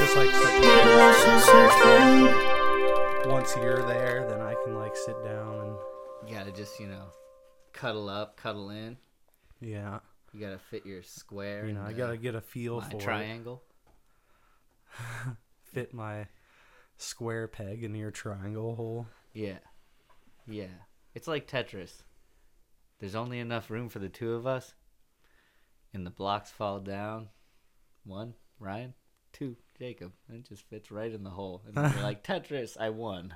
just like such once you're there, then I can like sit down and You gotta just, you know, cuddle up, cuddle in. yeah, You gotta fit your square. you know, I gotta get a feel for triangle. Fit my square peg in your triangle hole. Yeah. Yeah. It's like Tetris. There's only enough room for the two of us. And the blocks fall down. One, Ryan. Two, Jacob. And it just fits right in the hole. And then you're like, Tetris, I won.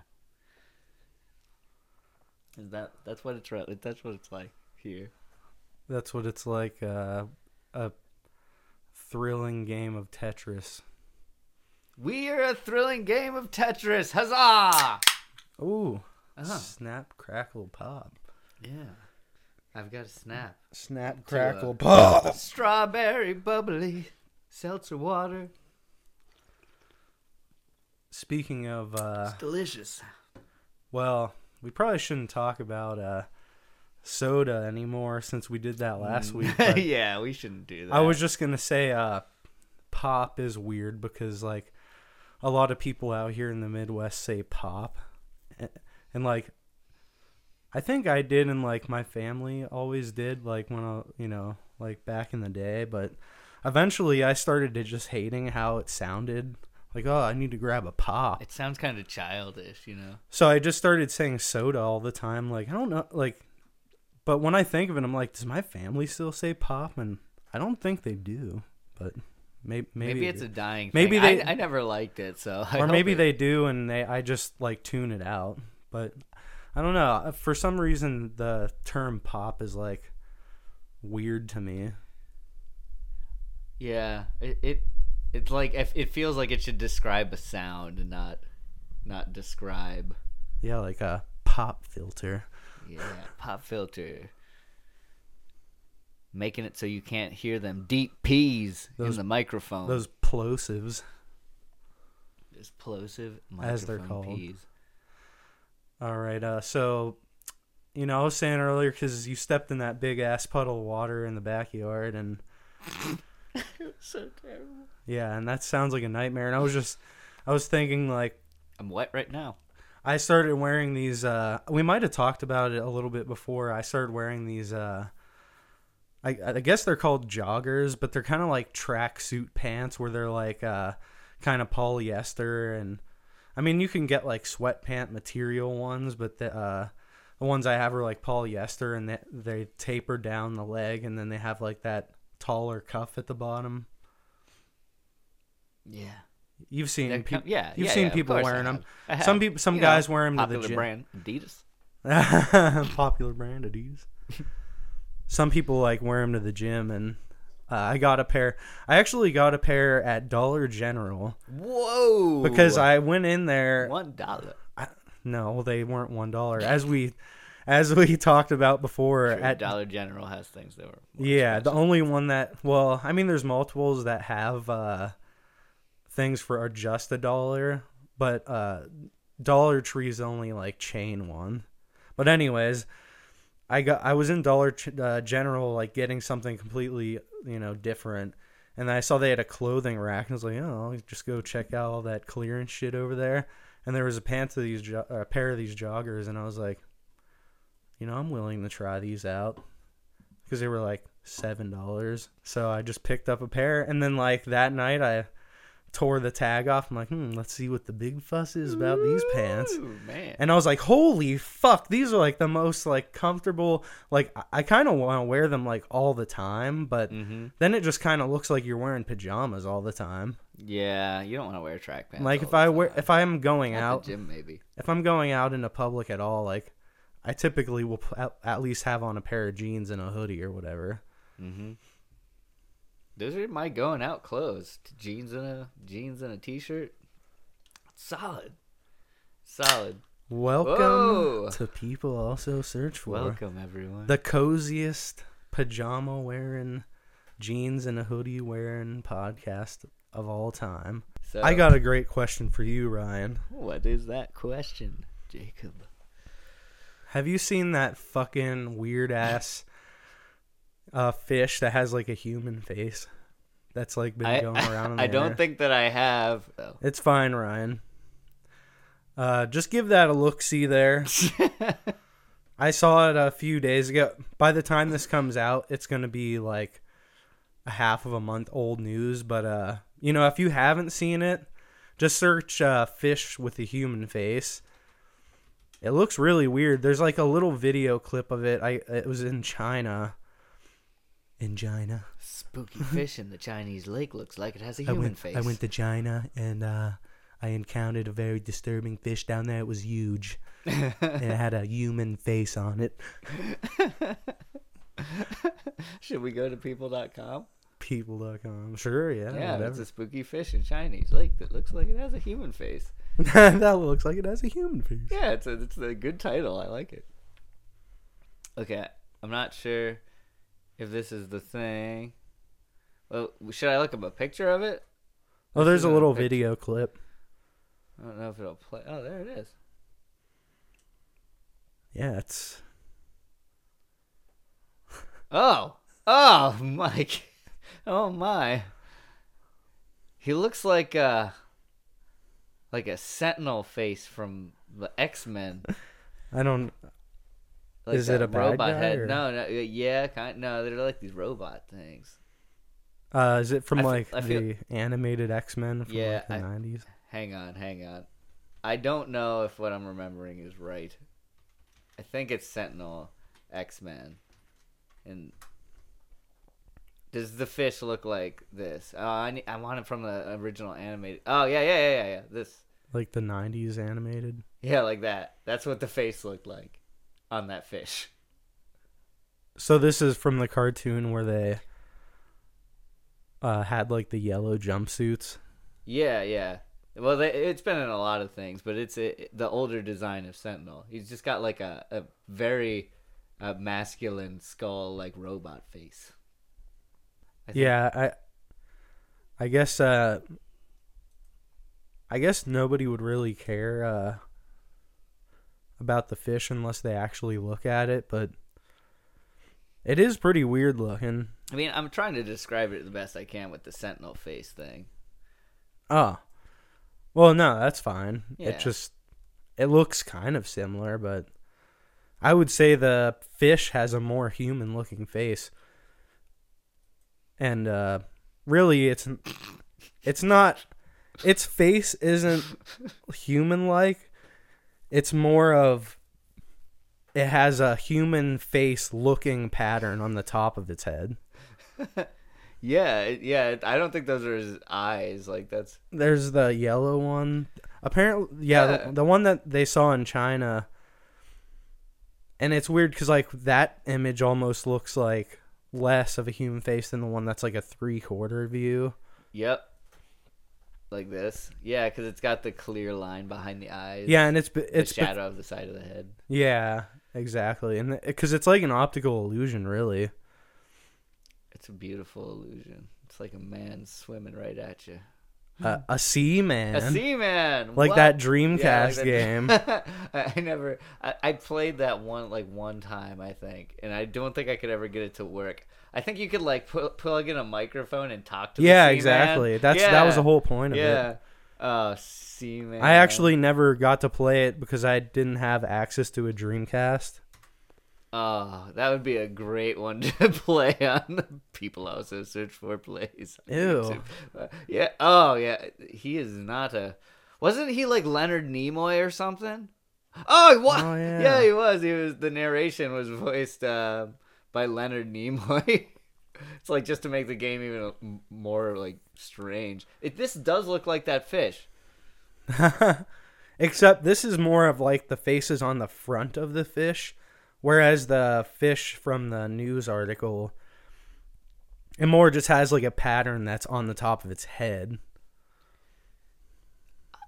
Is that that's what it's that's what it's like here. That's what it's like. Uh, a thrilling game of Tetris. We are a thrilling game of Tetris. Huzzah! Ooh, Uh-huh. snap, crackle, pop. Yeah. I've got a snap. Snap, crackle, pop. Strawberry bubbly seltzer water. Speaking of, uh, It's delicious. well, we probably shouldn't talk about uh, soda anymore since we did that last week. yeah, we shouldn't do that. I was just gonna say, uh, pop is weird because like a lot of people out here in the Midwest say pop, and, and like I think I did, and like my family always did, like when I, you know, like back in the day. But eventually, I started to just hating how it sounded. Like, oh, I need to grab a pop. It sounds kind of childish, you know. So I just started saying soda all the time. Like, I don't know, like, but when I think of it, I'm like, does my family still say pop? And I don't think they do, but maybe maybe, Maybe, it's a dying. maybe thing. they- I, I never liked it, so I or maybe it- they do, and they I just like tune it out. But I don't know. Uh, for some reason, the term pop is like weird to me. Yeah, it, it it's like it feels like it should describe a sound and not not describe. Yeah, like a pop filter. Yeah, pop filter. Making it so you can't hear them deep P's Those- in the microphone. Those plosives. explosive As they're called. P's. All right. Uh, so, you know, I was saying earlier because you stepped in that big ass puddle of water in the backyard, and so terrible. yeah, and that sounds like a nightmare. And I was just, I was thinking like, I'm wet right now. I started wearing these. Uh, we might have talked about it a little bit before. I started wearing these. Uh, I, I guess they're called joggers, but they're kind of like tracksuit pants where they're like uh, kind of polyester and. I mean, you can get like sweatpant material ones, but the uh, the ones I have are like polyester and they, they taper down the leg, and then they have like that taller cuff at the bottom. Yeah. You've seen peop- com- yeah, you've yeah, seen yeah, people wearing them. Some people, some You know, guys wear them to the popular gym. brand Adidas. Popular brand Adidas. Some people like wear them to the gym, and uh, I got a pair. I actually got a pair at Dollar General Whoa! because I went in there. one dollar. No, they weren't one dollar. As we, as we talked about before, Sure, at Dollar General has things that were. yeah, the only one that well, I mean, there's multiples that have uh, things for just a dollar, but uh, Dollar Tree's only like chain one. But anyways, I got I was in Dollar uh, General like getting something completely you know different, and I saw they had a clothing rack, and I was like, oh, I'll just go check out all that clearance shit over there. And there was a pants of these jo- a pair of these joggers, and I was like, you know, I'm willing to try these out because they were like seven dollars. So I just picked up a pair, and then like that night I tore the tag off. I'm like, hmm, let's see what the big fuss is about these pants. Man. And I was like, holy fuck, these are like the most like comfortable. Like I, I kind of want to wear them like all the time, but hmm then it just kind of looks like you're wearing pajamas all the time. Yeah, you don't want to wear track pants. like if I wear if I'm going out, gym maybe. if I'm going out into public at all, like I typically will at, least have on a pair of jeans and a hoodie or whatever. Mm-hmm. Those are my going out clothes. Jeans and a jeans and a t-shirt. Solid, solid. Welcome Whoa. to people also search for Welcome everyone. the coziest pajama wearing, jeans and a hoodie wearing podcast of all time. so, I got a great question for you, Ryan. What is that question, Jacob? Have you seen that fucking weird ass uh, fish that has like a human face? that's like been I, going around. On the I don't think that I have. though. it's fine, Ryan. Uh, just give that a look. See there. I saw it a few days ago. By the time this comes out, it's gonna be like a half of a month old news. But uh, you know, if you haven't seen it, just search uh, "fish with a human face." It looks really weird. There's like a little video clip of it. I it was in China. In China, Spooky fish in the Chinese lake looks like it has a I human went. face. I went to China and uh, I encountered a very disturbing fish down there. It was huge. and it had a human face on it. Should we go to people.com? People.com. Sure, yeah, Yeah, whatever. it's a spooky fish in Chinese lake that looks like it has a human face. that looks like it has a human face. Yeah, it's a it's a good title. I like it. Okay, I'm not sure if this is the thing. Well, should I look up a picture of it? Oh, there's a a little pic- video clip. I don't know if it'll play. Oh, there it is. Yeah, it's Oh, oh, Mike. Oh my. He looks like a like a Sentinel face from the X Men. I don't. Like Is it a robot head? or- No, no, yeah, kind. No, they're like these robot things. Uh, is it from I like feel- the animated X Men from Yeah, like the nineties? Hang on, hang on. I don't know if what I'm remembering is right. I think it's Sentinel X Men. And does the fish look like this? Oh, I need, I want it from the original animated. Oh yeah, yeah, yeah, yeah, yeah. This. Like the nineties animated. Yeah, like that. That's what the face looked like on that fish. So this is from the cartoon where they uh, had like the yellow jumpsuits. Yeah, yeah. Well, they, it's been in a lot of things, but it's a, the older design of Sentinel. He's just got like a, a very uh, masculine skull, like robot face. I Yeah, I. I guess. Uh, I guess nobody would really care uh, about the fish unless they actually look at it, but it is pretty weird looking. I mean, I'm trying to describe it the best I can with the Sentinel face thing. Oh. Well, no, that's fine. Yeah. It just it looks kind of similar, but I would say the fish has a more human looking face. And uh really it's it's not its face isn't human like. It's more of it has a human face looking pattern on the top of its head. Yeah, yeah. I don't think those are his eyes. Like that's There's the yellow one. Apparently, yeah, Yeah. The, the one that they saw in China. And it's weird because like that image almost looks like less of a human face than the one that's like a three quarter view. yep, like this. Yeah, because it's got the clear line behind the eyes. Yeah, and it's the it's be- shadow of the side of the head. yeah, exactly, and because it's like an optical illusion, really. It's a beautiful illusion. It's like a man swimming right at you. Uh, a sea man, A seaman, like what? that Yeah, Dreamcast like that- game. I I never. I, I played that one like one time, I think, and I don't think I could ever get it to work. I think you could like pu- plug in a microphone and talk to. the yeah, Seaman. exactly. That's that was the whole point of it. Yeah. Oh, Seaman. I actually never got to play it because I didn't have access to a Dreamcast. Oh, that would be a great one to play on the people also search for plays. Ew. Uh, yeah. Oh, yeah. He is not a. Wasn't he like Leonard Nimoy or something? Oh, what? Oh, yeah. yeah. he was. He was. The narration was voiced uh, by Leonard Nimoy. it's like just to make the game even uh, more like strange. It this does look like that fish. Except this is more of like the faces on the front of the fish, whereas the fish from the news article, it more just has like a pattern that's on the top of its head.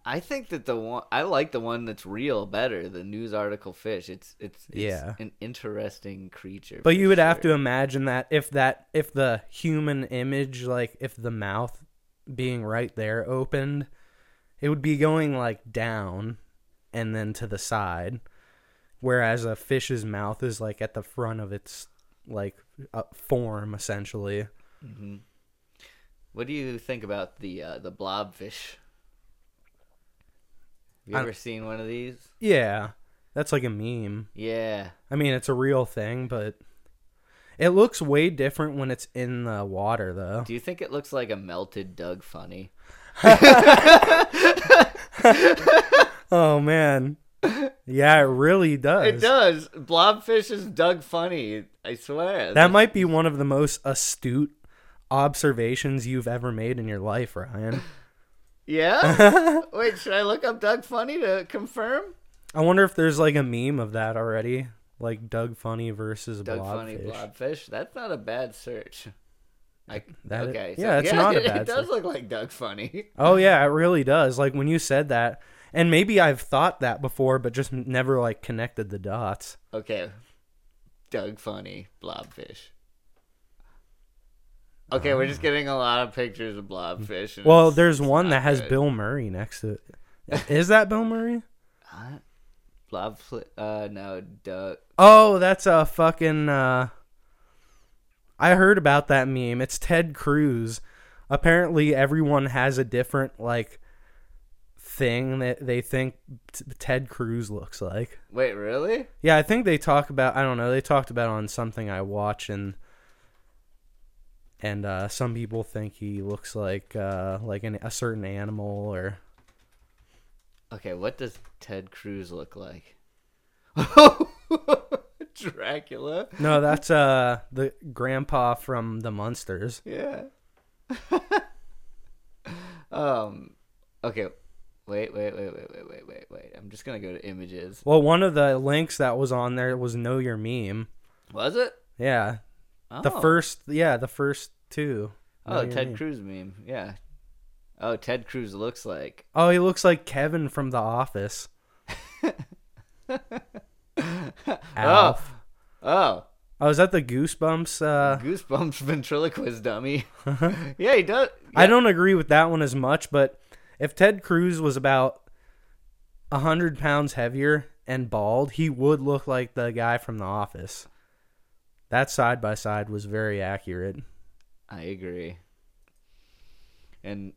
I think that the one I like the one that's real better, the news article fish. It's it's, it's Yeah. an interesting creature. But you would have to imagine that if that if the human image, like if the mouth being right there opened, it would be going like down and then to the side, whereas a fish's mouth is like at the front of its like uh, form essentially. Mhm. What do you think about the uh, the blobfish? You ever seen one of these? Yeah, that's like a meme. Yeah. I mean, it's a real thing, but it looks way different when it's in the water, though. Do you think it looks like a melted Doug Funnie? Oh man, yeah, it really does. It does. Blobfish is Doug Funnie. I swear. That might be one of the most astute observations you've ever made in your life, Ryan. Yeah. Wait, should I look up Doug Funnie to confirm? I wonder if there's like a meme of that already, like Doug Funnie versus Doug Blobfish. Funny Blobfish. That's not a bad search. I, That- okay. yeah, it's not a it, bad It does search. look like Doug Funnie. Oh yeah, it really does. Like when you said that, and maybe I've thought that before, but just never like connected the dots. Okay. Doug Funnie Blobfish. Okay, we're just getting a lot of pictures of blobfish. and Well, it's- there's it's one not that has good. Bill Murray next to it. Is that Bill Murray? Huh? Blob. Uh, no, Doug. Oh, that's a fucking. uh I heard about that meme. It's Ted Cruz. Apparently, everyone has a different like thing that they think t- Ted Cruz looks like. Wait, really? Yeah, I think they talk about. I don't know. They talked about it on something I watch and. And uh, some people think he looks like uh, like an, a certain animal or Okay, what does Ted Cruz look like? Oh Dracula. no, that's uh the grandpa from the Munsters. Yeah. um. Okay. Wait, wait, wait, wait, wait, wait, wait, wait. I'm just gonna go to images. Well, one of the links that was on there was Know Your Meme. Was it? Yeah, Oh. the first, yeah, the first two. Know Oh, Ted. Cruz meme. Yeah. Oh, Ted Cruz looks like. Oh, he looks like Kevin from The Office. Alf. Oh. Oh, is that the Goosebumps? Uh, Goosebumps ventriloquist dummy. yeah, he does. I don't agree with that one as much, but if Ted Cruz was about a hundred pounds heavier and bald, he would look like the guy from The Office. That side by side was very accurate. I agree. And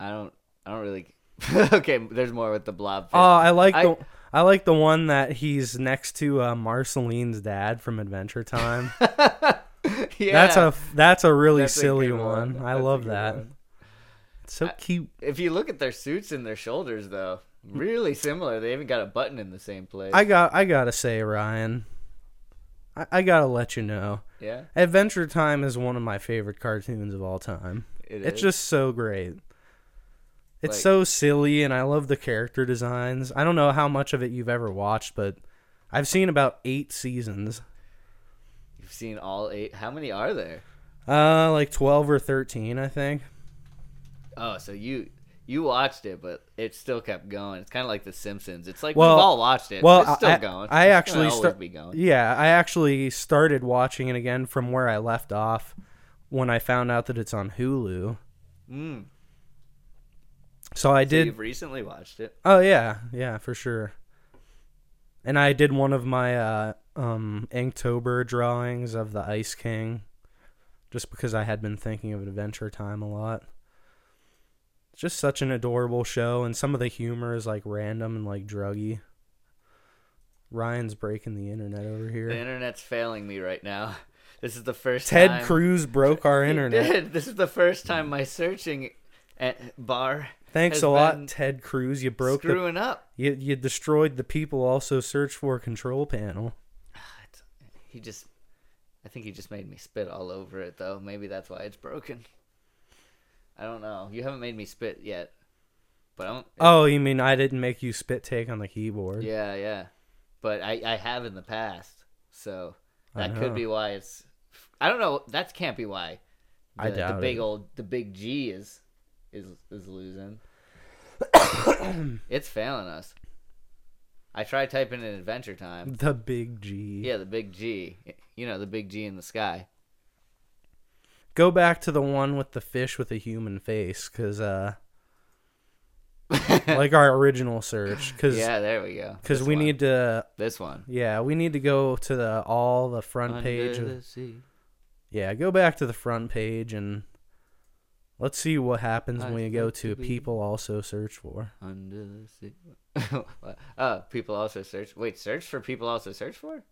I don't. I don't really. okay, there's more with the blob. Oh, I like I- the I like the one that he's next to uh, Marceline's dad from Adventure Time. yeah, That's a that's a really That's silly good one. I That's love that. one. It's so I- cute. If you look at their suits and their shoulders, though, really similar. They even got a button in the same place. I got I gotta say, Ryan. I, I gotta let you know, yeah, Adventure Time is one of my favorite cartoons of all time. it it's is. just so great. It's Like- so silly, and I love the character designs. I don't know how much of it you've ever watched, but I've seen about eight seasons. You've seen all eight. How many are there? Uh, like twelve or thirteen, I think. Oh, so you you watched it, but it still kept going. It's kind of like The Simpsons. It's like Well- we've all watched it. well, it's still I- going. I actually start- be going. Yeah, I actually started watching it again from where I left off when I found out that it's on Hulu. Mm. So I So did. you've recently watched it. Oh yeah, yeah, for sure. And I did one of my uh, um, Inktober drawings of the Ice King, just because I had been thinking of Adventure Time a lot. It's just such an adorable show, and some of the humor is like random and like druggy. Ryan's breaking the internet over here. The internet's failing me right now. This is the first Ted time. Cruz broke our internet. did. This is the first time my searching at bar Thanks a lot, Ted Cruz. You broke the screwing up. you you destroyed the people also search for control panel. He just, I think he just made me spit all over it though. Maybe that's why it's broken. I don't know. You haven't made me spit yet, but I'm. Oh, you mean I didn't make you spit take on the keyboard? Yeah, yeah. But I, I have in the past, so that could be uh-huh. why it's. I don't know. That can't be why. The, I doubt the big it. old the big G is is is losing. it's failing us. I tried typing in Adventure Time. The big G. Yeah, the big G. You know, the big G in the sky. Go back to the one with the fish with a human face, cause uh, like our original search, cause yeah, there we go. cause we one. need to this one. yeah we need to go to the all the front Under page. the Of, sea. yeah, go back to the front page and Let's see what happens when I'd we go to to people also search for. Under the sea. oh, people also search. Wait, search for people also search for?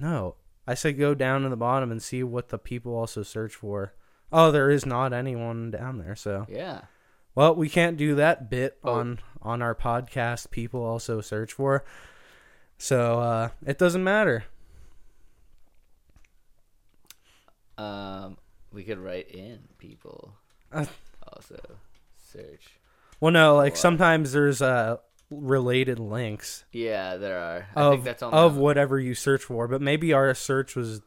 No, I said go down to the bottom and see what the people also search for. Oh, there is not anyone down there. So, Yeah. well, we can't do that bit Oh. on on our podcast. People also search for. So uh, it doesn't matter. Um, we could write in people Uh. also search. Well, no, like Wow. sometimes there's uh related links Yeah, there are. I of think that's on of whatever you search for, but maybe our search was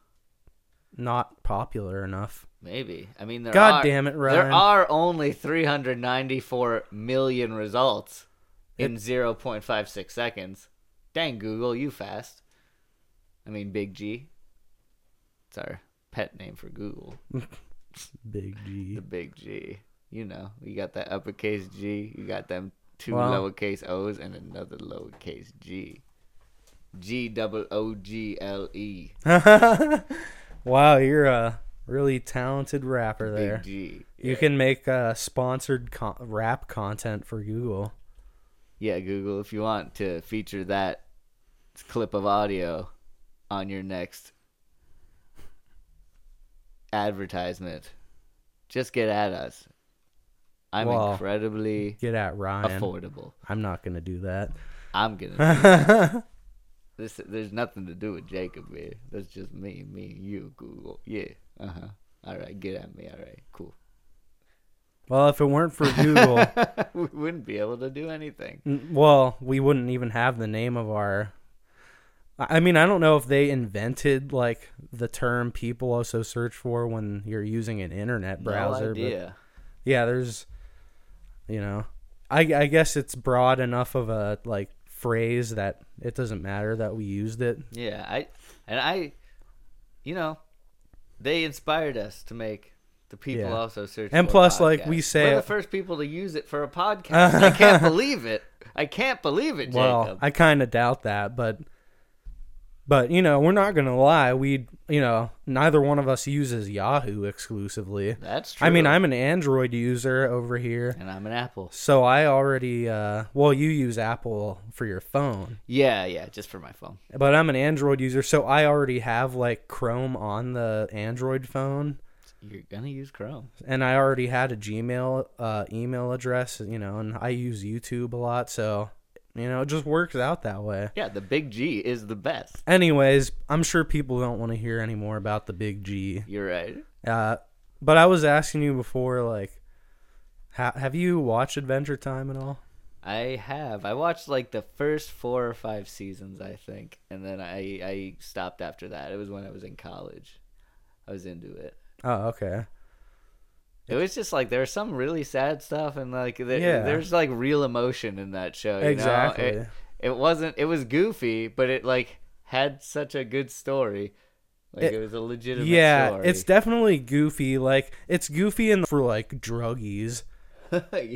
not popular enough. Maybe. I mean, there God are, damn it, There are only 394 million results in 0.56 seconds. Dang, Google, you fast. I mean, Big G. It's our pet name for Google. Big G. The Big G. You know, you got that uppercase G, you got them two Wow. lowercase O's and another lowercase G. G double O G L E. wow, you're a really talented rapper there. Big G. You can make uh, sponsored con- rap content for Google. Yeah, Google, if you want to feature that clip of audio on your next advertisement, just get at us. I'm Well, incredibly Get at Ryan. affordable. I'm not gonna do that. I'm gonna. Do that. this, there's nothing to do with Jacob here. That's just me, me, you, Google. Yeah. Uh huh. All right, get at me. All right, cool. well, if it weren't for Google, we wouldn't be able to do anything. well, we wouldn't even have the name of our. I mean, I don't know if they invented like the term people also search for when you're using an internet browser. no but- yeah, there's, you know, I, I guess it's broad enough of a like phrase that it doesn't matter that we used it. Yeah, I and I, you know, they inspired us to make the people Yeah. also search. And plus, like, we say- we're the first people to use it for a podcast. I can't believe it. I can't believe it, Well, Jacob. I kind of doubt that, but but you know, we're not gonna lie. We you know, neither one of us uses Yahoo exclusively. That's true. I mean, I'm an Android user over here, and I'm an Apple. so I already uh, well, you use Apple for your phone, Yeah, yeah, just for my phone. but I'm an Android user, so I already have like Chrome on the Android phone. You're gonna use Chrome. and I already had a Gmail uh, email address, you know, and I use YouTube a lot, so you know, it just works out that way. Yeah, the Big G is the best. Anyways, I'm sure people don't want to hear any more about the big G. You're right. Uh, but I was asking you before, like, ha- have you watched Adventure Time at all? I have. I watched like the first four or five seasons, I think, and then I I stopped after that. It was when I was in college. I was into it. Oh, okay. It was just like there's some really sad stuff, and like Yeah. there's like real emotion in that show. You Exactly. Know? It, it wasn't. It was goofy, but it like had such a good story. Like It- it, was a legitimate yeah, story. it's definitely goofy. Like, it's goofy in for like druggies.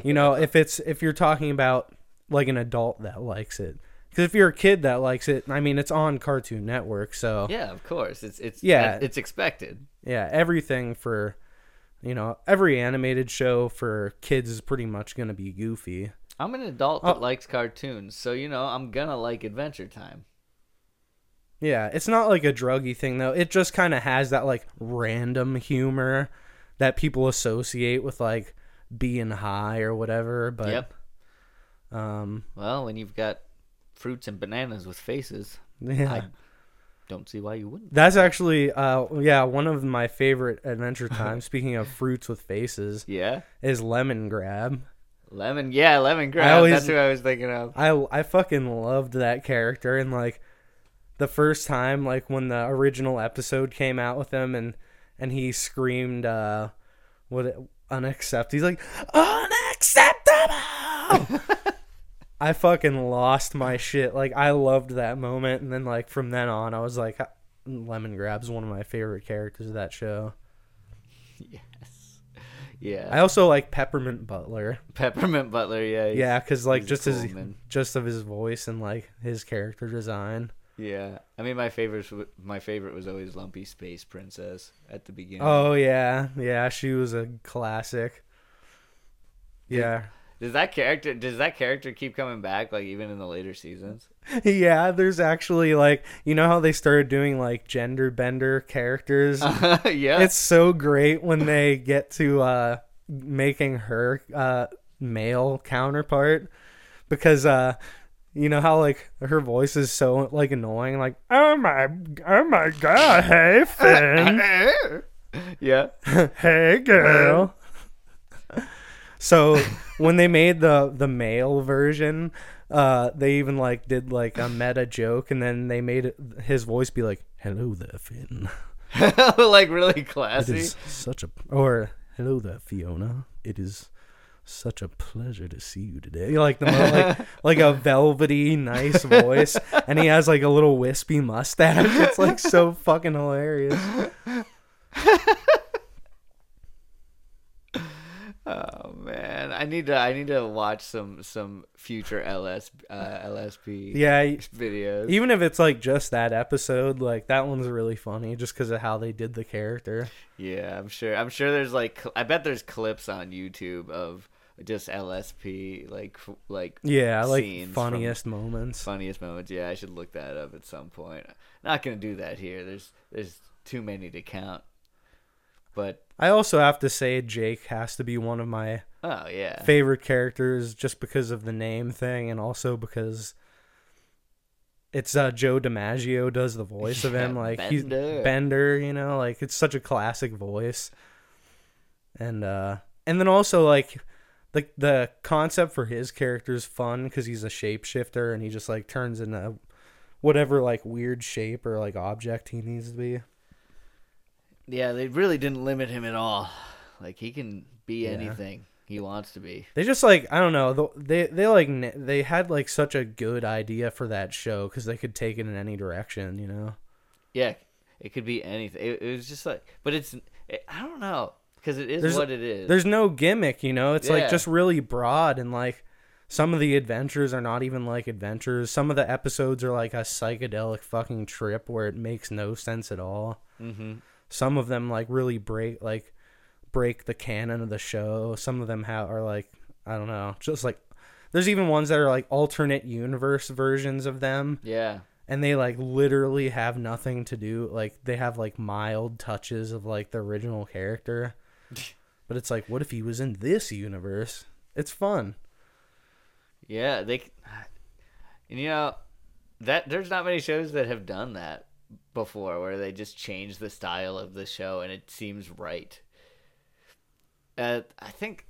You know, if it's if you're talking about like an adult that likes it, because if you're a kid that likes it, I mean, it's on Cartoon Network, so yeah, of course. It's it's Yeah. it's expected. yeah, everything for you know every animated show for kids is pretty much gonna be goofy. I'm an adult that Oh. likes cartoons, so you know I'm gonna like Adventure Time. Yeah, it's not like a druggy thing though. It just kind of has that like random humor that people associate with like being high or whatever. But yep. um, Well, when you've got fruits and bananas with faces, yeah. I don't see why you wouldn't. That's actually, uh, yeah, one of my favorite Adventure Time. speaking of fruits with faces, Yeah. is Lemongrab. Lemon, yeah, lemon grab. always- That's who I was thinking of. I I fucking loved that character, and like the first time, like when the original episode came out with him, and and he screamed, uh, what unacceptable. He's like unacceptable. I fucking lost my shit. Like I loved that moment, and then like from then on, I was like, Lemongrab's one of my favorite characters of that show. Yes. Yeah. I also like Peppermint Butler. Peppermint Butler, yeah. Yeah, because like just cool, his man. just of his voice and like his character design. Yeah. I mean, my favorite, my favorite was always Lumpy Space Princess at the beginning. Oh yeah, yeah, she was a classic. Yeah. Does that character does that character keep coming back like even in the later seasons? yeah, there's actually like you know how they started doing like gender bender characters. yeah. It's so great when they get to uh making her uh male counterpart because uh you know how like her voice is so like annoying like oh my oh my god hey Finn yeah. hey girl so when they made the the male version uh they even like did like a meta joke and then they made it, his voice be like hello there finn. Like really classy. is such a or hello there fiona. It is such a pleasure to see you today. Like the like like a velvety nice voice and he has like a little wispy mustache. It's like so fucking hilarious Oh man, I need to I need to watch some some future LS uh, LSP yeah videos. even if it's like just that episode like that one's really funny just because of how they did the character Yeah, I'm sure. I'm sure there's like I bet there's clips on YouTube of just LSP like like yeah like funniest moments funniest moments. Yeah, I should look that up at some point. Not gonna do that here. There's there's too many to count. But i also have to say jake has to be one of my oh yeah, favorite characters just because of the name thing and also because it's uh joe dimaggio does the voice of him Yeah, like he's Bender. bender you know like it's such a classic voice. And uh and then also like the the concept for his character is fun because he's a shapeshifter and he just like turns into whatever like weird shape or like object he needs to be yeah. They really didn't limit him at all. Like he can be Yeah. anything he wants to be. They just like I don't know. They they like they had like such a good idea for that show because they could take it in any direction. You know. Yeah, it could be anything. It, it was just like, but it's it, I don't know because it is There's- what it is. There's no gimmick. You know. It's Yeah. like just really broad and like some of the adventures are not even like adventures. Some of the episodes are like a psychedelic fucking trip where it makes no sense at all. mm-hmm. Some of them like really break like break the canon of the show. Some of them have are like I don't know, just like there's even ones that are like alternate universe versions of them. Yeah, and they like literally have nothing to do like they have like mild touches of like the original character but it's like what if he was in this universe it's fun yeah. They, and you know, that there's not many shows that have done that before, where they just change the style of the show and it seems right. Uh, I think.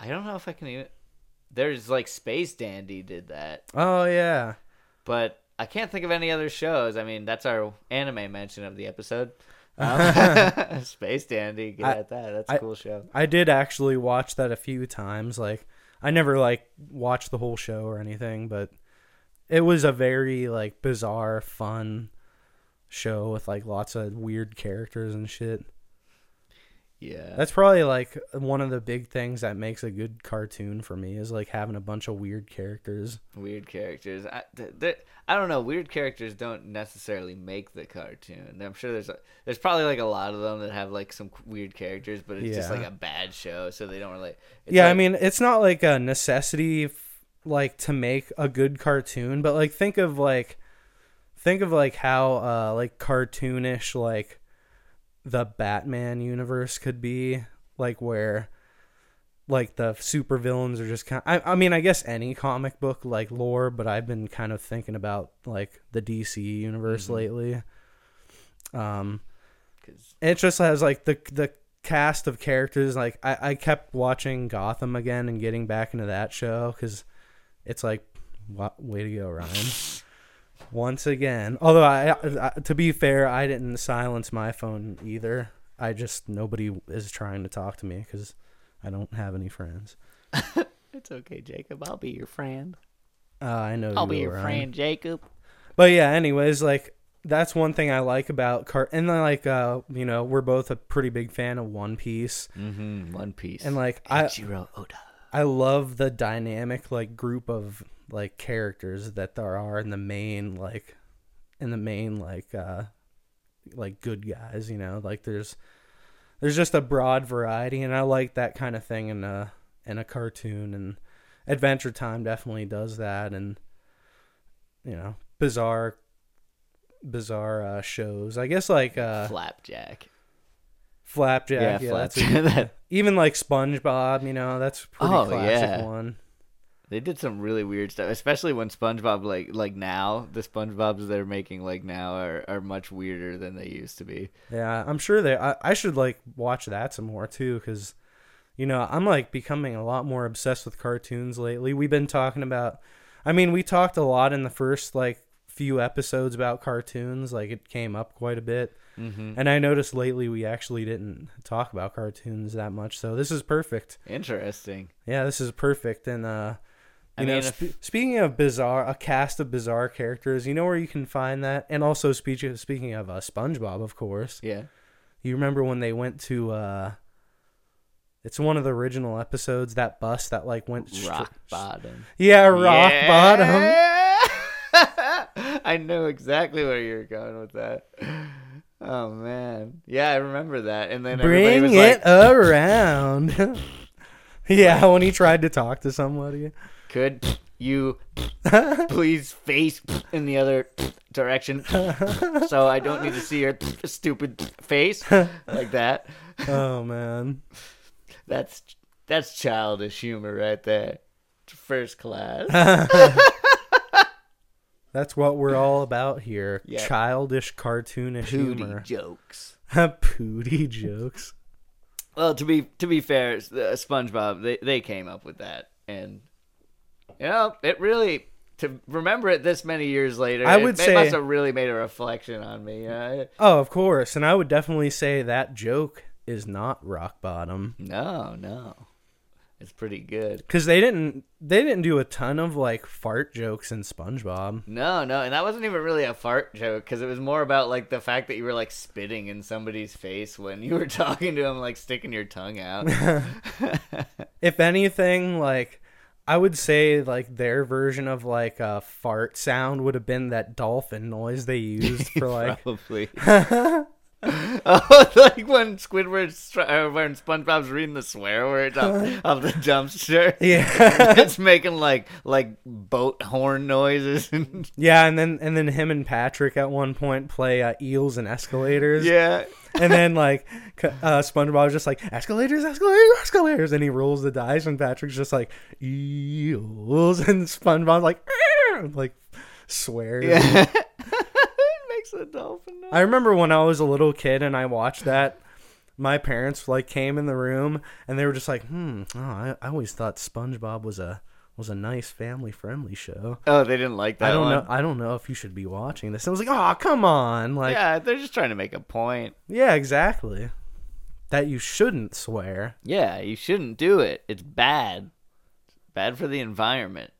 I don't know if I can even. There's like Space Dandy did that, oh yeah but I can't think of any other shows. I mean, that's our anime mention of the episode. Um, Space Dandy, get I- at that. That's a I- cool show. i did actually watch that a few times like i never like watched the whole show or anything but it was a very like bizarre fun show with like lots of weird characters and shit Yeah, That's probably like one of the big things that makes a good cartoon for me is like having a bunch of weird characters. weird characters. I, I don't know. Weird characters don't necessarily make the cartoon. I'm sure there's a, there's probably like a lot of them that have like some weird characters, but it's just like a bad show, so they don't really. yeah, I mean, it's not like a necessity like to make a good cartoon, but like think of like think of like how uh like cartoonish like the Batman universe could be, like where like the supervillains are just kind I I mean, I guess any comic book like lore, but I've been kind of thinking about like the DC universe Mhm. lately. Um 'cause- it just has like the the cast of characters like I, I kept watching gotham again and getting back into that show because it's like wa way to go ryan once again although I, I to be fair i didn't silence my phone either i just nobody is trying to talk to me because i don't have any friends it's okay, Jacob. I'll be your friend. uh, i know I'll you be your Ryan. friend, Jacob. But yeah, anyways, like that's one thing I like about cart and then like uh you know, we're both a pretty big fan of One Piece Mm-hmm. One Piece. and like I Eiichiro Oda. I love the dynamic like group of like characters that there are in the main like in the main like uh like good guys, you know? Like there's there's just a broad variety and I like that kind of thing in a in a cartoon, and Adventure Time definitely does that, and you know, bizarre, bizarre uh, shows. I guess like uh, Flapjack. Flapjack. Yeah, Yeah, Flapjack. even like SpongeBob. You know, that's a pretty Oh, classic yeah. one. They did some really weird stuff, especially when SpongeBob like like now the SpongeBob's they're making like now are, are much weirder than they used to be. Yeah, I'm sure they. I, I should like watch that some more too, because you know I'm like becoming a lot more obsessed with cartoons lately. We've been talking about. I mean, we talked a lot in the first like few episodes about cartoons. Like it came up quite a bit, Mm-hmm. and I noticed lately we actually didn't talk about cartoons that much. So this is perfect. Interesting. Yeah, this is perfect. And uh, I you know, mean, spe- if- speaking of bizarre, a cast of bizarre characters. You know where you can find that, and also speaking speaking of uh, SpongeBob, of course. Yeah. You remember when they went to uh it's one of the original episodes, that bus that like went str- Rock bottom. Yeah, rock bottom. bottom. I know exactly where you're going with that. Oh man, yeah, I remember that. And then Bring was it like, around. yeah, when he tried to talk to somebody. "Could you please face in the other direction, so I don't need to see your stupid face like that." Oh man. That's that's childish humor right there. First class. That's what we're all about here. Yeah. Childish cartoonish Pooty humor. jokes. Pooty jokes. Well, to be to be fair, uh, SpongeBob they they came up with that, and you know it really to remember it this many years later. I would it, say- must have really made a reflection on me. You know? Oh, of course. And I would definitely say that joke is not rock bottom. No, no, it's pretty good. Cause they didn't they didn't do a ton of like fart jokes in SpongeBob. No, no, and that wasn't even really a fart joke because it was more about like the fact that you were like spitting in somebody's face when you were talking to them, like sticking your tongue out. If anything, like I would say like their version of like a fart sound would have been that dolphin noise they used for like Probably. oh, like when Squidward's uh, when SpongeBob's reading the swear words off, off the dumpster. Yeah. it's making like like boat horn noises. Yeah, and then and then him and Patrick at one point play uh, eels and escalators. yeah. And then like uh, SpongeBob was just like escalators, escalators, escalators, and he rolls the dice, and Patrick's just like eels, and SpongeBob's like like swears. Yeah. Makes a dolphin noise. I remember when I was a little kid and I watched that. My parents like came in the room and they were just like, "Hmm, oh, I, I always thought SpongeBob was a was a nice family friendly show. Oh, they didn't like that I don't one. know. I don't know if you should be watching this." I was like, "Oh, come on!" Like, yeah. yeah, they're just trying to make a point. Yeah, exactly. That you shouldn't swear. Yeah, you shouldn't do it. It's bad. Bad for the environment.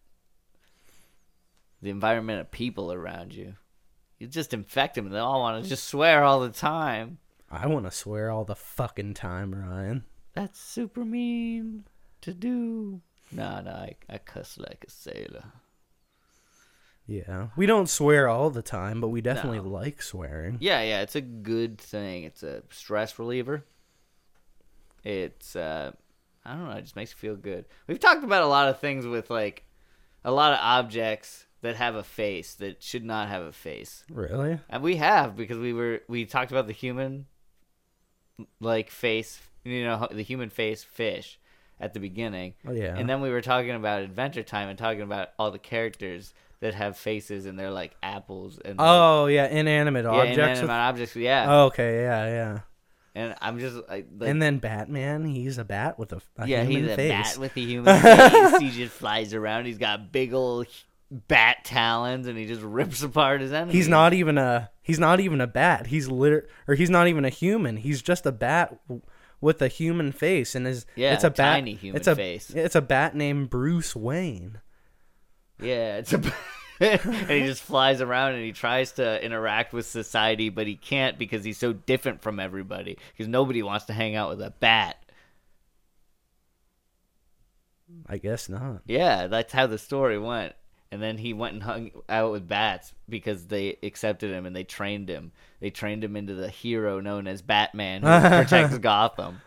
The environment of people around you. You just infect them and they all want to just swear all the time. I want to swear all the fucking time, Ryan. That's super mean to do. Nah, nah, I, I cuss like a sailor. Yeah, we don't swear all the time, but we definitely No. like swearing. Yeah, yeah, it's a good thing. It's a stress reliever. It's uh I don't know, it just makes you feel good. We've talked about a lot of things with like a lot of objects that have a face that should not have a face. Really? And we have because we were we talked about the human like face, you know, the human face fish at the beginning. Oh yeah. And then we were talking about Adventure Time and talking about all the characters that have faces and they're like apples and oh yeah, inanimate yeah, objects. inanimate with- objects. Yeah, Oh, okay, yeah, yeah. and I'm just like, like and then Batman, he's a bat with a, a yeah, he's a face. bat with a human face. he just flies around. He's got big old bat talons, and he just rips apart his enemies. he's not even a he's not even a bat. He's liter or he's not even a human. He's just a bat w- with a human face and is Yeah, it's a bat tiny human it's a, face. It's a bat named Bruce Wayne. Yeah, it's a. and he just flies around and he tries to interact with society, but he can't because he's so different from everybody. Because nobody wants to hang out with a bat. I guess not. Yeah, that's how the story went. And then he went and hung out with bats because they accepted him and they trained him. They trained him into the hero known as Batman who protects Gotham.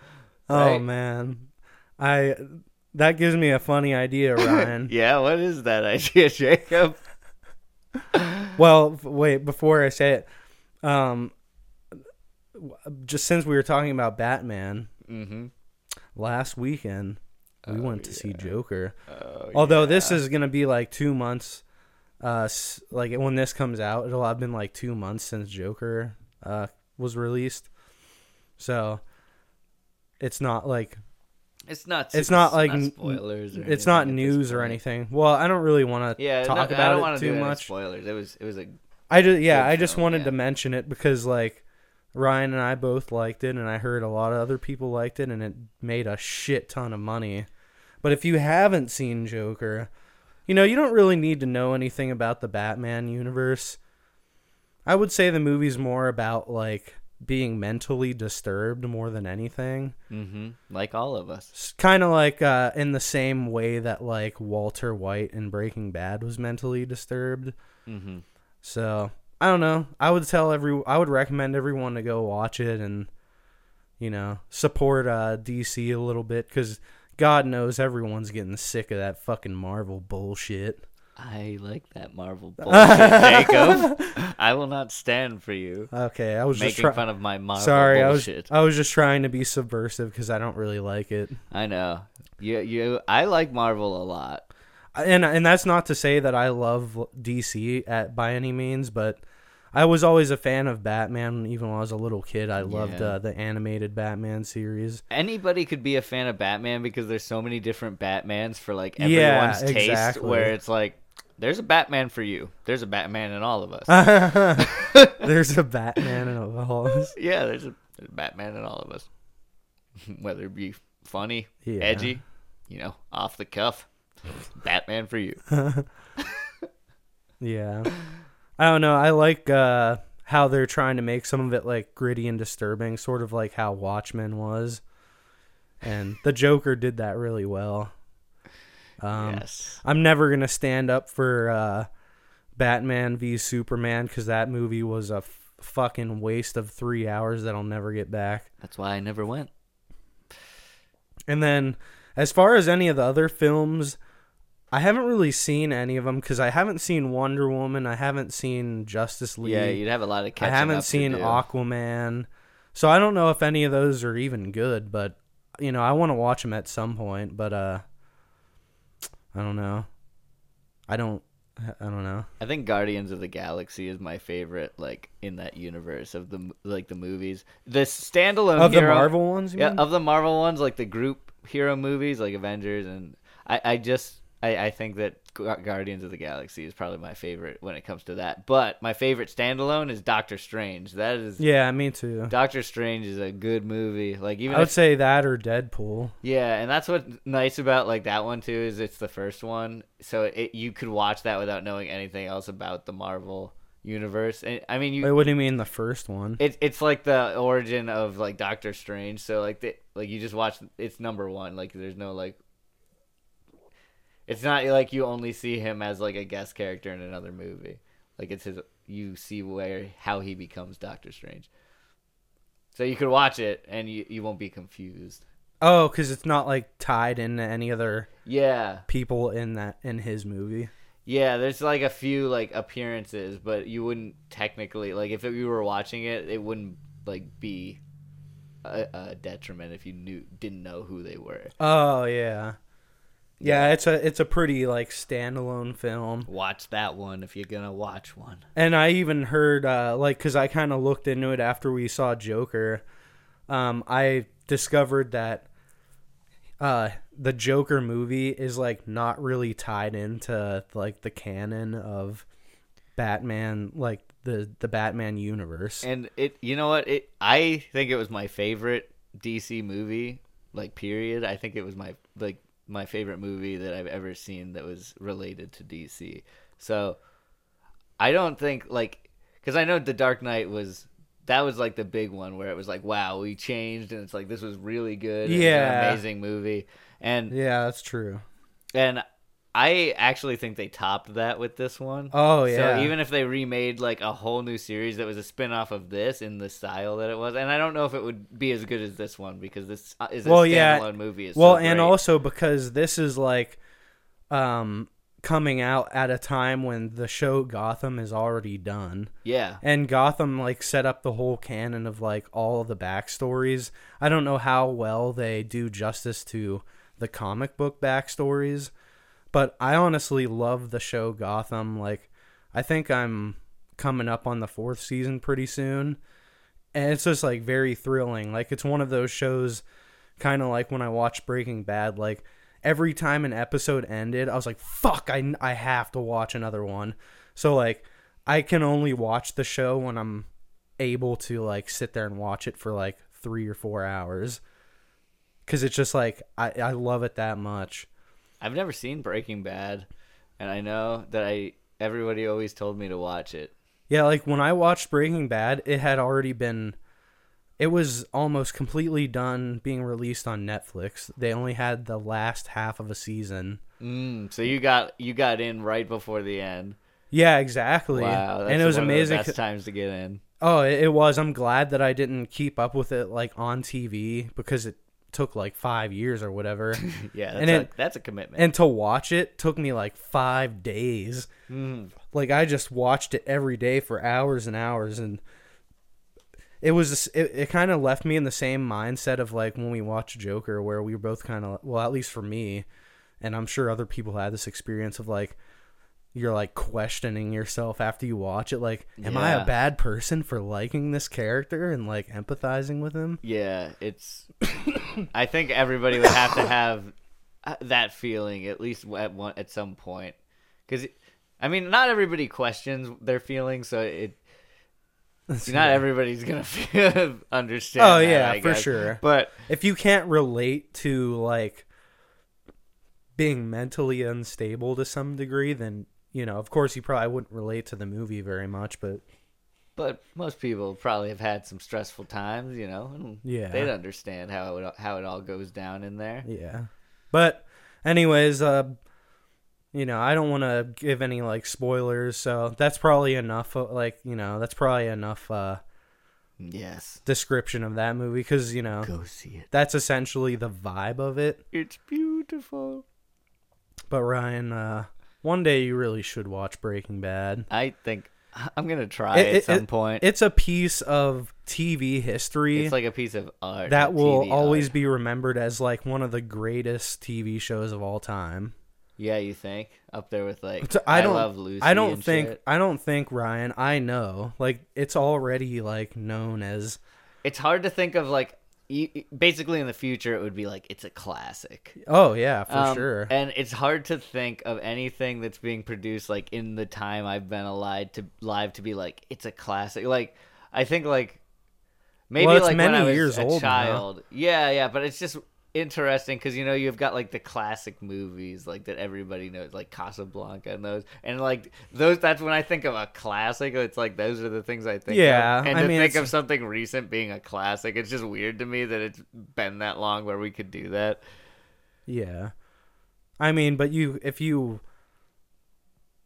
Oh man. I that gives me a funny idea, Ryan. Yeah, what is that idea, Jacob? well, wait, before I say it, um, just since we were talking about Batman Mm-hmm. last weekend, we Oh, went to see. Joker. Oh, Although this is gonna be like two months, uh, like when this comes out, it'll have been like two months since Joker uh was released, so it's not like it's not. it's not like n- spoilers. Or it's not anything at this news or anything. Well, I don't really want to Yeah, talk no, about don't it too much. Spoilers. It was. It was a. I just yeah, I just film, wanted yeah. to mention it because like Ryan and I both liked it, and I heard a lot of other people liked it, and it made a shit ton of money. But if you haven't seen Joker, you know you don't really need to know anything about the Batman universe. I would say the movie's more about like being mentally disturbed more than anything. Mm-hmm. Like all of us. Kind of like uh, in the same way that like Walter White in Breaking Bad was mentally disturbed. Mm-hmm. So I don't know. I would tell every. I would recommend everyone to go watch it and, you know, support uh, DC a little bit because God knows everyone's getting sick of that fucking Marvel bullshit. I like that Marvel bullshit, Jacob. I will not stand for you Okay, I was just making trying. fun of my Marvel Sorry, I was. I was just trying to be subversive because I don't really like it, I know. You, you. I like Marvel a lot. and and that's not to say that I love DC at by any means, but I was always a fan of Batman. Even when I was a little kid, I loved Yeah. uh, the animated Batman series. Anybody could be a fan of Batman because there's so many different Batmans for like Yeah, everyone's taste. exactly. Where it's like, there's a Batman for you. There's a Batman in all of us. There's a Batman in all of us. yeah, there's a, there's a Batman in all of us. Whether it be funny, Yeah. edgy, you know, off the cuff, Batman for you. Yeah. I don't know. I like uh, how they're trying to make some of it like gritty and disturbing, sort of like how Watchmen was. And the Joker did that really well. Um, yes. I'm never going to stand up for uh, Batman v Superman because that movie was a f- fucking waste of three hours that I'll never get back. That's why I never went. And then, as far as any of the other films, I haven't really seen any of them because I haven't seen Wonder Woman. I haven't seen Justice League. Yeah, you'd have a lot of I haven't seen. Aquaman. So I don't know if any of those are even good, but you know, I want to watch them at some point, but uh I don't know. I don't I don't know. I think Guardians of the Galaxy is my favorite, like in that universe of the like the movies. The standalone Of the Marvel ones, yeah, mean? of the Marvel ones, like the group hero movies, like Avengers, and I, I just, I, I think that Guardians of the Galaxy is probably my favorite when it comes to that. But my favorite standalone is Doctor Strange. That is, yeah, me too. Doctor Strange is a good movie. Like even I would if, say that or Deadpool. yeah, and that's what's nice about like that one too is it's the first one, so it you could watch that without knowing anything else about the Marvel universe. And I mean, you Wait, what do you mean the first one? it, it's like the origin of like Doctor Strange. So like the like you just watch it's number one. Like there's no like it's not like you only see him as like a guest character in another movie. Like it's his you see where how he becomes Doctor Strange. So you could watch it and you, you won't be confused. Oh, because it's not like tied into any other Yeah. people in that in his movie. Yeah, there's like a few like appearances, but you wouldn't technically like if you were watching it, it wouldn't like be a, a detriment if you knew didn't know who they were. Oh yeah. Yeah, it's a it's a pretty like standalone film. Watch that one if you're gonna watch one. And I even heard uh like cuz I kind of looked into it after we saw Joker. Um I discovered that uh the Joker movie is like not really tied into like the canon of Batman like the the Batman universe. And it, you know what? It, I think it was my favorite DC movie, like period. I think it was my like my favorite movie that I've ever seen that was related to DC. So I don't think like because I know The Dark Knight was that was like the big one where it was like wow we changed and it's like this was really good. Yeah. amazing movie and yeah, that's true. and I actually think they topped that with this one. Oh yeah. So even if they remade like a whole new series that was a spin-off of this in the style that it was, and I don't know if it would be as good as this one because this uh, is a Well, standalone yeah. movie. Is well, so and also because this is like um coming out at a time when the show Gotham is already done. yeah, And Gotham like set up the whole canon of like all of the backstories. I don't know how well they do justice to the comic book backstories, but I honestly love the show Gotham. Like I think I'm coming up on the fourth season pretty soon. And it's just like very thrilling. Like it's one of those shows kind of like when I watched Breaking Bad like every time an episode ended, I was like, "Fuck, I I have to watch another one." So like I can only watch the show when I'm able to like sit there and watch it for like 3 or 4 hours. Cuz it's just like I I love it that much. I've never seen Breaking Bad, and I know that I everybody always told me to watch it. Yeah, like when I watched Breaking Bad, it had already been it was almost completely done being released on Netflix. They only had the last half of a season. Mm, so you got you got in right before the end. Yeah, exactly. Wow, that's and it was one amazing. Of the best times to get in. Oh, it, it was. I'm glad that I didn't keep up with it like on TV because it took like 5 years or whatever. Yeah, that's, And a, that's a commitment. and to watch it took me like 5 days. Mm. like I just watched it every day for hours and hours and it was it, it kind of left me in the same mindset of like when we watched Joker where we were both kind of well at least for me and I'm sure other people had this experience of like you're like questioning yourself after you watch it like am I Yeah. a bad person for liking this character and like empathizing with him Yeah, it's. I think everybody would have to have uh, that feeling at least at one at some point, because I mean, not everybody questions their feelings, so it. Not everybody's gonna feel, understand. Oh, that, yeah, I for sure. But if you can't relate to like being mentally unstable to some degree then you know of course you probably wouldn't relate to the movie very much but but most people probably have had some stressful times, you know. And Yeah. they'd understand how it how it all goes down in there. yeah but anyways uh you know i don't want to give any like spoilers so that's probably enough uh, like you know that's probably enough uh Yes, description of that movie because you know go see it. that's essentially the vibe of it It's beautiful. but ryan uh one day you really should watch breaking bad I think I'm gonna try It- at it- some it- point. it's a piece of tv history It's like a piece of art that will TV always art. be remembered as like one of the greatest TV shows of all time. Yeah, you think up there with like I don't- love Lucy. I don't think shit. I don't think Ryan, I know. Like it's already like known as it's hard to think of like you, basically in the future it would be like it's a classic. Oh yeah, for Um, sure. And it's hard to think of anything that's being produced like in the time I've been alive to live to be like it's a classic. Like I think like maybe Well, it's like when I was a now. child. Yeah, yeah, but it's just interesting because you know you've got like the classic movies like that everybody knows like Casablanca and those and like those that's when I think of a classic it's like those are the things I think Yeah, of. and I to mean, think it's- of something recent being a classic it's just weird to me that it's been that long where we could do that yeah. I mean, but you if you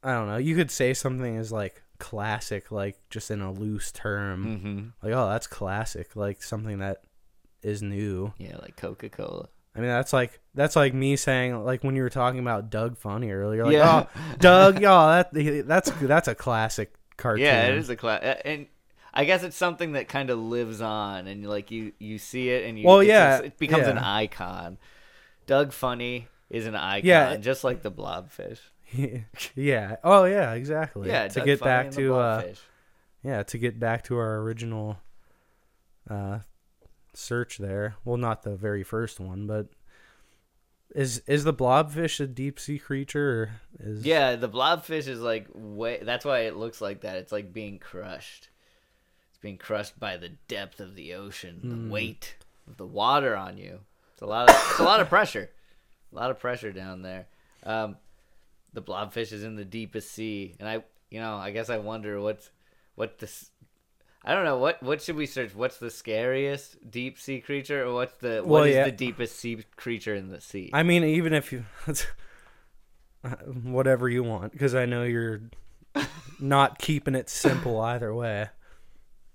I don't know, you could say something is like classic like just in a loose term. mm-hmm. Like, oh, that's classic, like something that is new. yeah like Coca-Cola I mean, that's like that's like me saying like when you were talking about Doug Funnie earlier. Like, Yeah. oh, Doug, y'all, that that's that's a classic cartoon. Yeah, it is a class, and I guess it's something that kind of lives on, and like you you see it, and you Well, yeah, it's- it becomes an icon. Doug Funnie is an icon, Yeah. just like the blobfish. yeah. Oh yeah, exactly. Yeah, To Doug get Funnie back to uh, yeah, to get back to our original uh search there. Well, not the very first one, but is is the blobfish a deep sea creature? Or is yeah, the blobfish is like way. That's why it looks like that. It's like being crushed. It's being crushed by the depth of the ocean, the weight of the water on you. It's a lot of it's a lot of pressure, a lot of pressure down there. Um, the blobfish is in the deepest sea, and I, you know, I guess I wonder what's what this. I don't know what what should we search? What's the scariest deep sea creature, or what's the Well, what is yeah. the deepest sea creature in the sea? I mean, even if you, whatever you want, because I know you're not keeping it simple either way.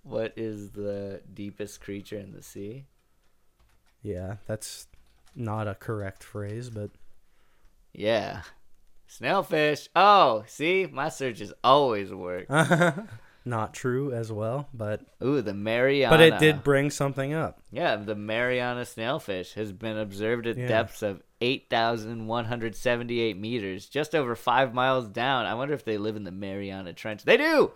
What is the deepest creature in the sea? Yeah, that's not a correct phrase, but Yeah. Snailfish. Oh, see? My searches always work. not true as well. But Ooh, the Mariana. but it did bring something up. Yeah, the Mariana snailfish has been observed at Yeah. depths of 8,178 meters, just over five miles down. I wonder if they live in the Mariana Trench. They do!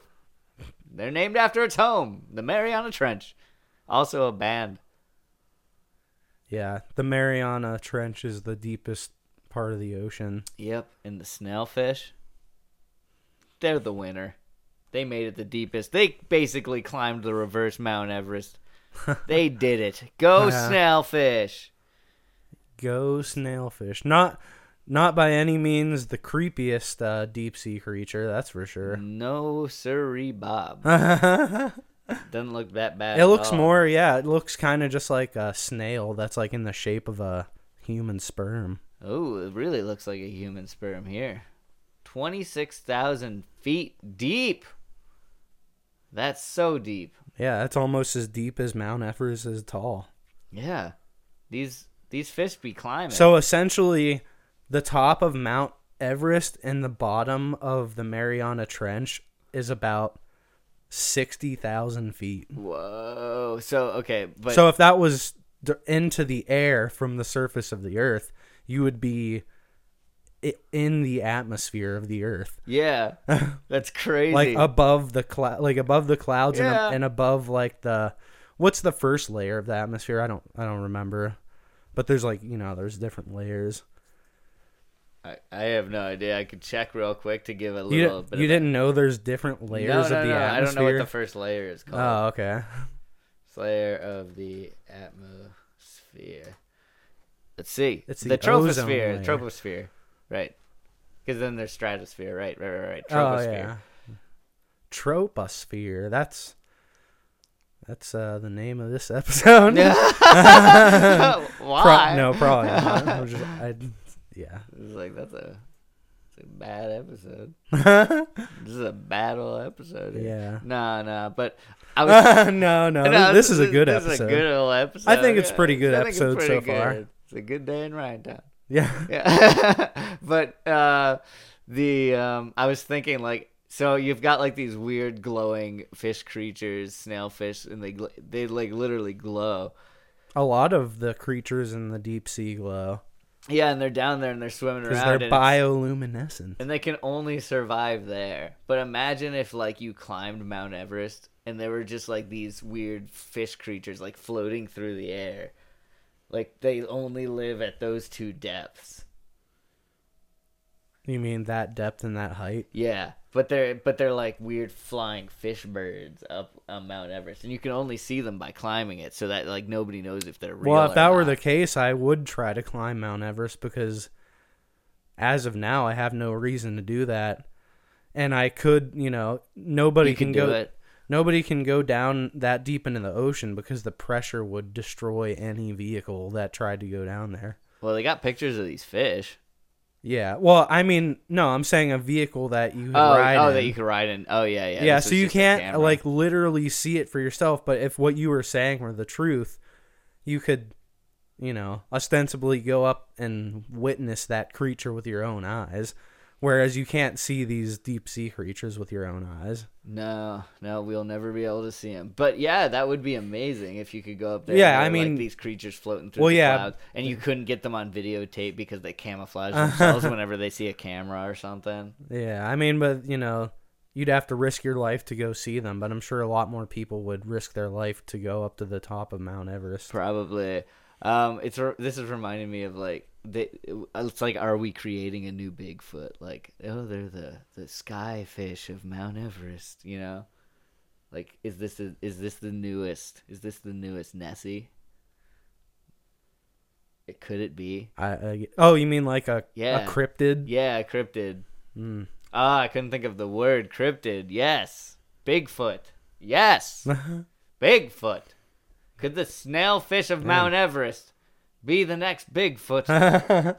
They're named after its home, the Mariana Trench. Also a band. Yeah, the Mariana Trench is the deepest part of the ocean. Yep, and the snailfish, they're the winner. They made it the deepest. They basically climbed the reverse Mount Everest. they did it. Go Yeah. snailfish. Go snailfish. Not not by any means the creepiest uh, deep sea creature, that's for sure. No siree, Bob. it Doesn't look that bad. at looks all. more, yeah, it looks kind of just like a snail that's like in the shape of a human sperm. Oh, it really looks like a human sperm here. 26,000 feet deep. That's so deep. Yeah, that's almost as deep as Mount Everest is tall. Yeah. These these fish be climbing. So essentially, the top of Mount Everest and the bottom of the Mariana Trench is about sixty thousand feet. Whoa. So okay, but so if that was d- into the air from the surface of the Earth, you would be in the atmosphere of the Earth, yeah. That's crazy. like above the cloud, like above the clouds Yeah. and, and above like the what's the first layer of the atmosphere? I don't I don't remember, but there's like you know there's different layers. I, I have no idea. I could check real quick to give a little You, bit you didn't know there's different layers no, no, of the no. I atmosphere. don't know what the first layer is called. oh, okay. Layer of the atmosphere. Let's see. It's the, the troposphere. layer. Troposphere. Right. Because then there's stratosphere. Right, right, right, right. Oh Troposphere. yeah. Troposphere. That's that's uh, the name of this episode. Why? Pro- no, probably not. I'm just, I, yeah. It's like that's a, it's a bad episode. This is a battle episode. here. yeah. Nah, nah. But I was. no, no, no, This is a good this episode. Is a good little episode. I think it's pretty good I think it's episode pretty so far. It's a good day in Ryantown. Yeah. Yeah. but uh the um I was thinking like so you've got like these weird glowing fish creatures, snailfish and they gl- they like literally glow. A lot of the creatures in the deep sea glow Yeah, and they're down there and they're swimming because around they're bioluminescent. and they can only survive there. But imagine if like you climbed Mount Everest and there were just like these weird fish creatures like floating through the air. Like they only live at those two depths. You mean that depth and that height? Yeah, but they're but they're like weird flying fish birds up on Mount Everest, and you can only see them by climbing it, so that like nobody knows if they're real. Well, if that were the case, I would try to climb Mount Everest because as of now, I have no reason to do that. And I could, you know, nobody you can can do go it. Nobody can go down that deep into the ocean because the pressure would destroy any vehicle that tried to go down there. Well, they got pictures of these fish. Yeah. Well, I mean, no, I'm saying a vehicle that you could Oh, oh ride oh, in. that you could ride in. Oh, yeah, yeah. yeah, this so you can't like literally see it for yourself, but if what you were saying were the truth, you could, you know, ostensibly go up and witness that creature with your own eyes, whereas you can't see these deep sea creatures with your own eyes. No, no, we'll never be able to see them. But yeah, that would be amazing if you could go up there. Yeah, and I were, like, mean- these creatures floating through Well, the yeah. clouds, and you couldn't get them on videotape because they camouflage themselves whenever they see a camera or something. Yeah, I mean, but you know, you'd have to risk your life to go see them, but I'm sure a lot more people would risk their life to go up to the top of Mount Everest. Probably. Um, it's this is reminding me of like they, it's like are we creating a new Bigfoot? Like oh they're the the sky fish of Mount Everest, you know? Like is this the, is this the newest? Is this the newest Nessie? It could it be? I, oh, you mean like a Yeah. a cryptid? Yeah, cryptid. Mm. Ah, I couldn't think of the word cryptid. Yes. Bigfoot. Yes. Bigfoot. Could the snail fish of Mount Everest be the next Bigfoot?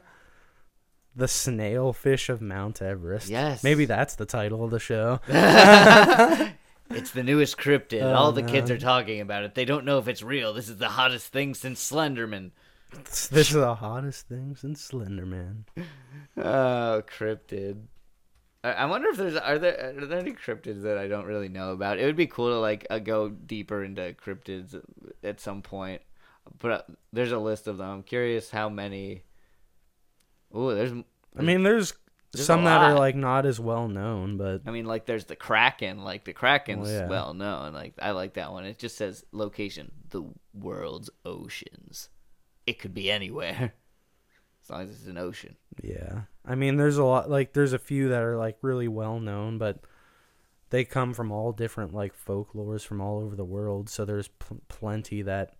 the snail fish of Mount Everest. Yes. Maybe that's the title of the show. It's the newest cryptid. Oh, All the kids are talking about it. They don't know if it's real. This is the hottest thing since Slenderman. this is the hottest thing since Slenderman. Oh, cryptid. I wonder if there's are there are there any cryptids that I don't really know about. It would be cool to like uh, go deeper into cryptids at some point. But uh, there's a list of them. I'm curious how many. Ooh, there's. I mean, there's, There's some that are like not as well known, but I mean, like there's the Kraken. Like the Kraken's Well, yeah. well known. Like I like that one. It just says location: the world's oceans. It could be anywhere, as long as it's an ocean. yeah. I mean, there's a lot like there's a few that are like really well known, but they come from all different like folklores from all over the world. So there's pl- plenty that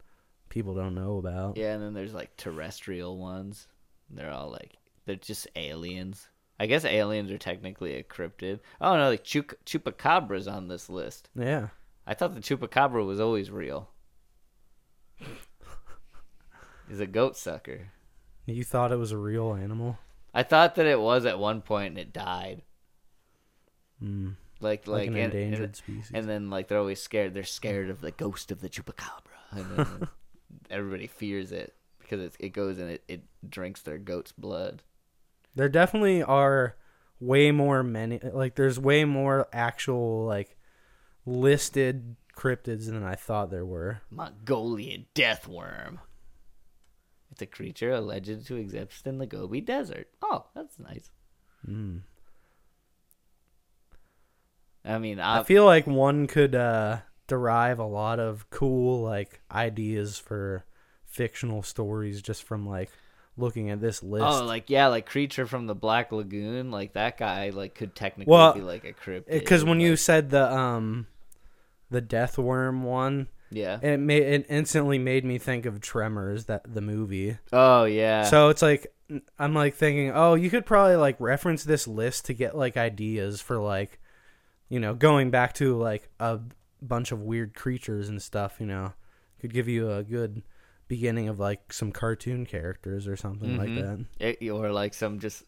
people don't know about. Yeah, and then there's like terrestrial ones. They're all like they're just aliens. I guess aliens are technically a cryptid. Oh no, like chup- chupacabra's on this list. Yeah. I thought the chupacabra was always real. He's a goat sucker. You thought it was a real animal? I thought that it was at one point and it died. Mm, Like like, like, an and, endangered and, species. and then like they're always scared. They're scared of the ghost of the chupacabra. And then everybody fears it because it it goes and it, it drinks their goat's blood. there definitely are way more many like there's way more actual like listed cryptids than I thought there were. Mongolian death worm. It's a creature alleged to exist in the Gobi Desert. Oh, that's nice. Mm. I mean, I I, feel like one could uh, derive a lot of cool like ideas for fictional stories just from like looking at this list. oh, like yeah, like creature from the Black Lagoon, like that guy, like could technically Well, be like a cryptid. because when you said the um the death worm one, yeah, it made it instantly made me think of Tremors that the movie. oh yeah, So it's like I'm like thinking, oh, you could probably like reference this list to get like ideas for like, you know, going back to like a bunch of weird creatures and stuff. You know, could give you a good beginning of like some cartoon characters or something like Mhm. that. It, or like some just.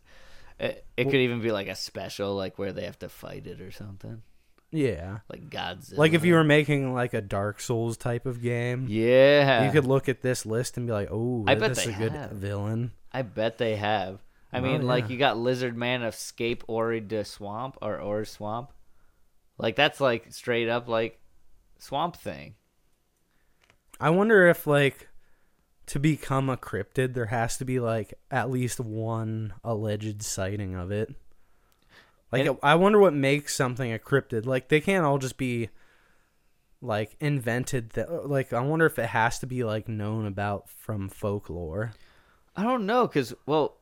It, it could even be like a special, like where they have to fight it or something, Yeah, like Godzilla. like if you were making like a Dark Souls type of game. yeah, You could look at this list and be like, "Oh, I bet this is a good have. villain." I bet they have. I Oh, mean, like you got Lizard Man escape Ori de Swamp or Ore Swamp. Like that's like straight up like Swamp Thing. I wonder if like to become a cryptid there has to be like at least one alleged sighting of it. Like And- I wonder what makes something a cryptid. Like they can't all just be like invented that like I wonder if it has to be like known about from folklore. I don't know cuz well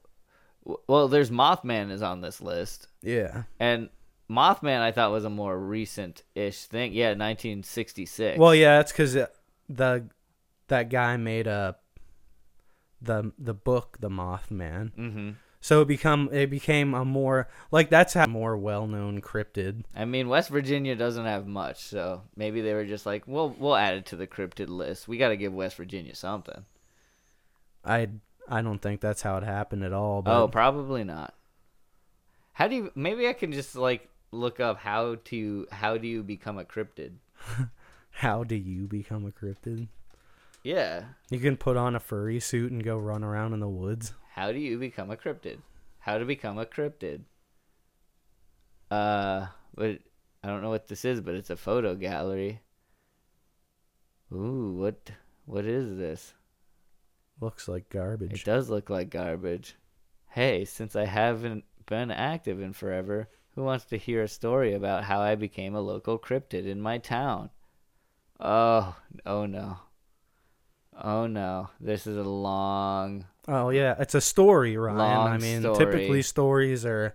well there's Mothman is on this list Yeah. and Mothman I thought was a more recent-ish thing. Yeah, 1966. Well, yeah, that's cuz the that guy made a the the book The Mothman. Mhm. So it become it became a more like that's how more well known cryptid. I mean, West Virginia doesn't have much, so maybe they were just like, "Well, we'll add it to the cryptid list. We got to give West Virginia something." I I don't think that's how it happened at all. But Oh, probably not. How do you? Maybe I can just like look up how to how do you become a cryptid? how do you become a cryptid? Yeah, You can put on a furry suit and go run around in the woods. How do you become a cryptid? How to become a cryptid? Uh, but I don't know what this is, but it's a photo gallery. Ooh, what what is this? Looks like garbage. It does look like garbage. Hey, since I haven't been active in forever, who wants to hear a story about how I became a local cryptid in my town? Oh, oh no. Oh no. This is a long. Oh yeah, it's a story, Ryan. Long I mean, story. typically stories are,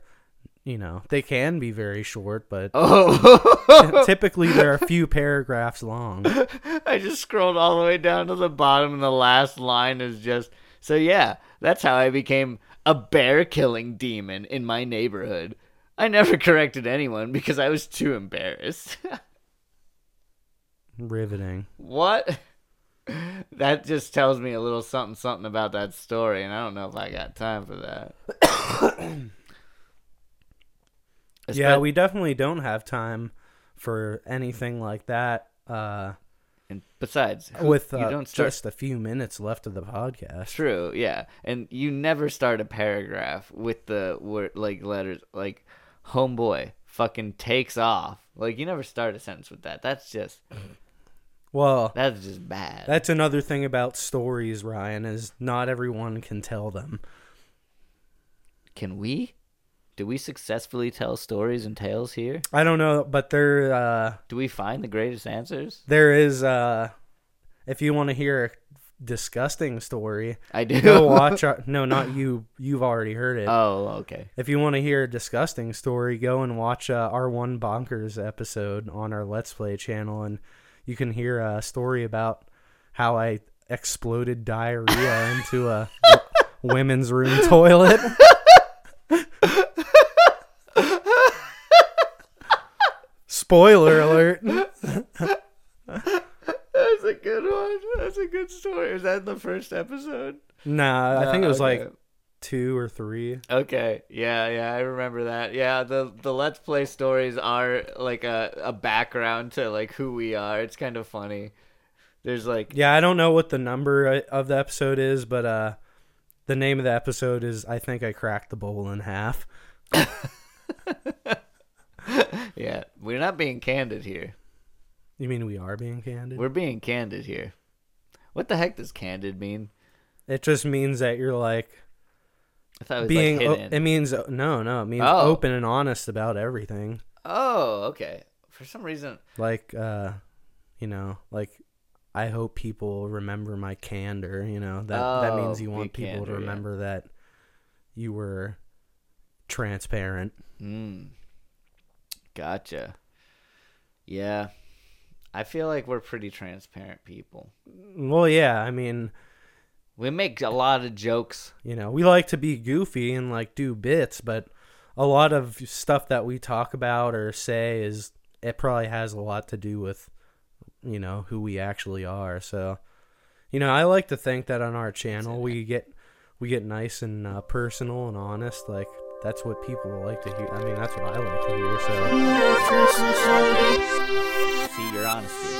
you know, they can be very short, but Oh! typically they're a few paragraphs long. I just scrolled all the way down to the bottom, and the last line is just. So, yeah, that's how I became a bear killing demon in my neighborhood. I never corrected anyone because I was too embarrassed. Riveting. What? That just tells me a little something something about that story, and I don't know if I got time for that. yeah, we definitely don't have time for anything like that. Uh, and besides, who- with you uh, don't start just a few minutes left of the podcast. True, yeah, and you never start a paragraph with the word like letters like homeboy fucking takes off. Like you never start a sentence with that. That's just Well, that's just bad. that's another thing about stories, Ryan, is not everyone can tell them. Can we? Do we successfully tell stories and tales here? I don't know, but there uh, Do we find the greatest answers? there is uh, if you want to hear a disgusting story, I do. go watch. Our, no, not you. You've already heard it. oh, okay. If you want to hear a disgusting story, go and watch uh, our one bonkers episode on our Let's Play channel, and you can hear a story about how I exploded diarrhea into a women's room toilet. Spoiler alert. That's a good one. That's a good story. Is that the first episode? Nah, I think it was okay. like two or three. Okay, yeah, yeah, I remember that. Yeah, the the let's play stories are like a a background to like who we are. It's kind of funny. There's like Yeah, I don't know what the number uh, of the episode is, but uh, the name of the episode is I think I cracked the bowl in half. yeah, we're not being candid here. You mean we are being candid? We're being candid here. What the heck does candid mean? It just means that you're like I thought it was being. like o- it means no, no. It means Oh. open and honest about everything. oh, okay. For some reason, Like, uh, you know, like I hope people remember my candor. You know that that means Oh, you want people candor, to yeah. remember that you were transparent. mm, gotcha. Yeah, I feel like we're pretty transparent people. Well, yeah. I mean, We make a lot of jokes. you know, we like to be goofy and like do bits, but a lot of stuff that we talk about or say is it probably has a lot to do with you know who we actually are. So, you know, I like to think that on our channel we get we get nice and uh, personal and honest. Like that's what people like to hear. I mean, that's what I like to hear. So. See your honesty.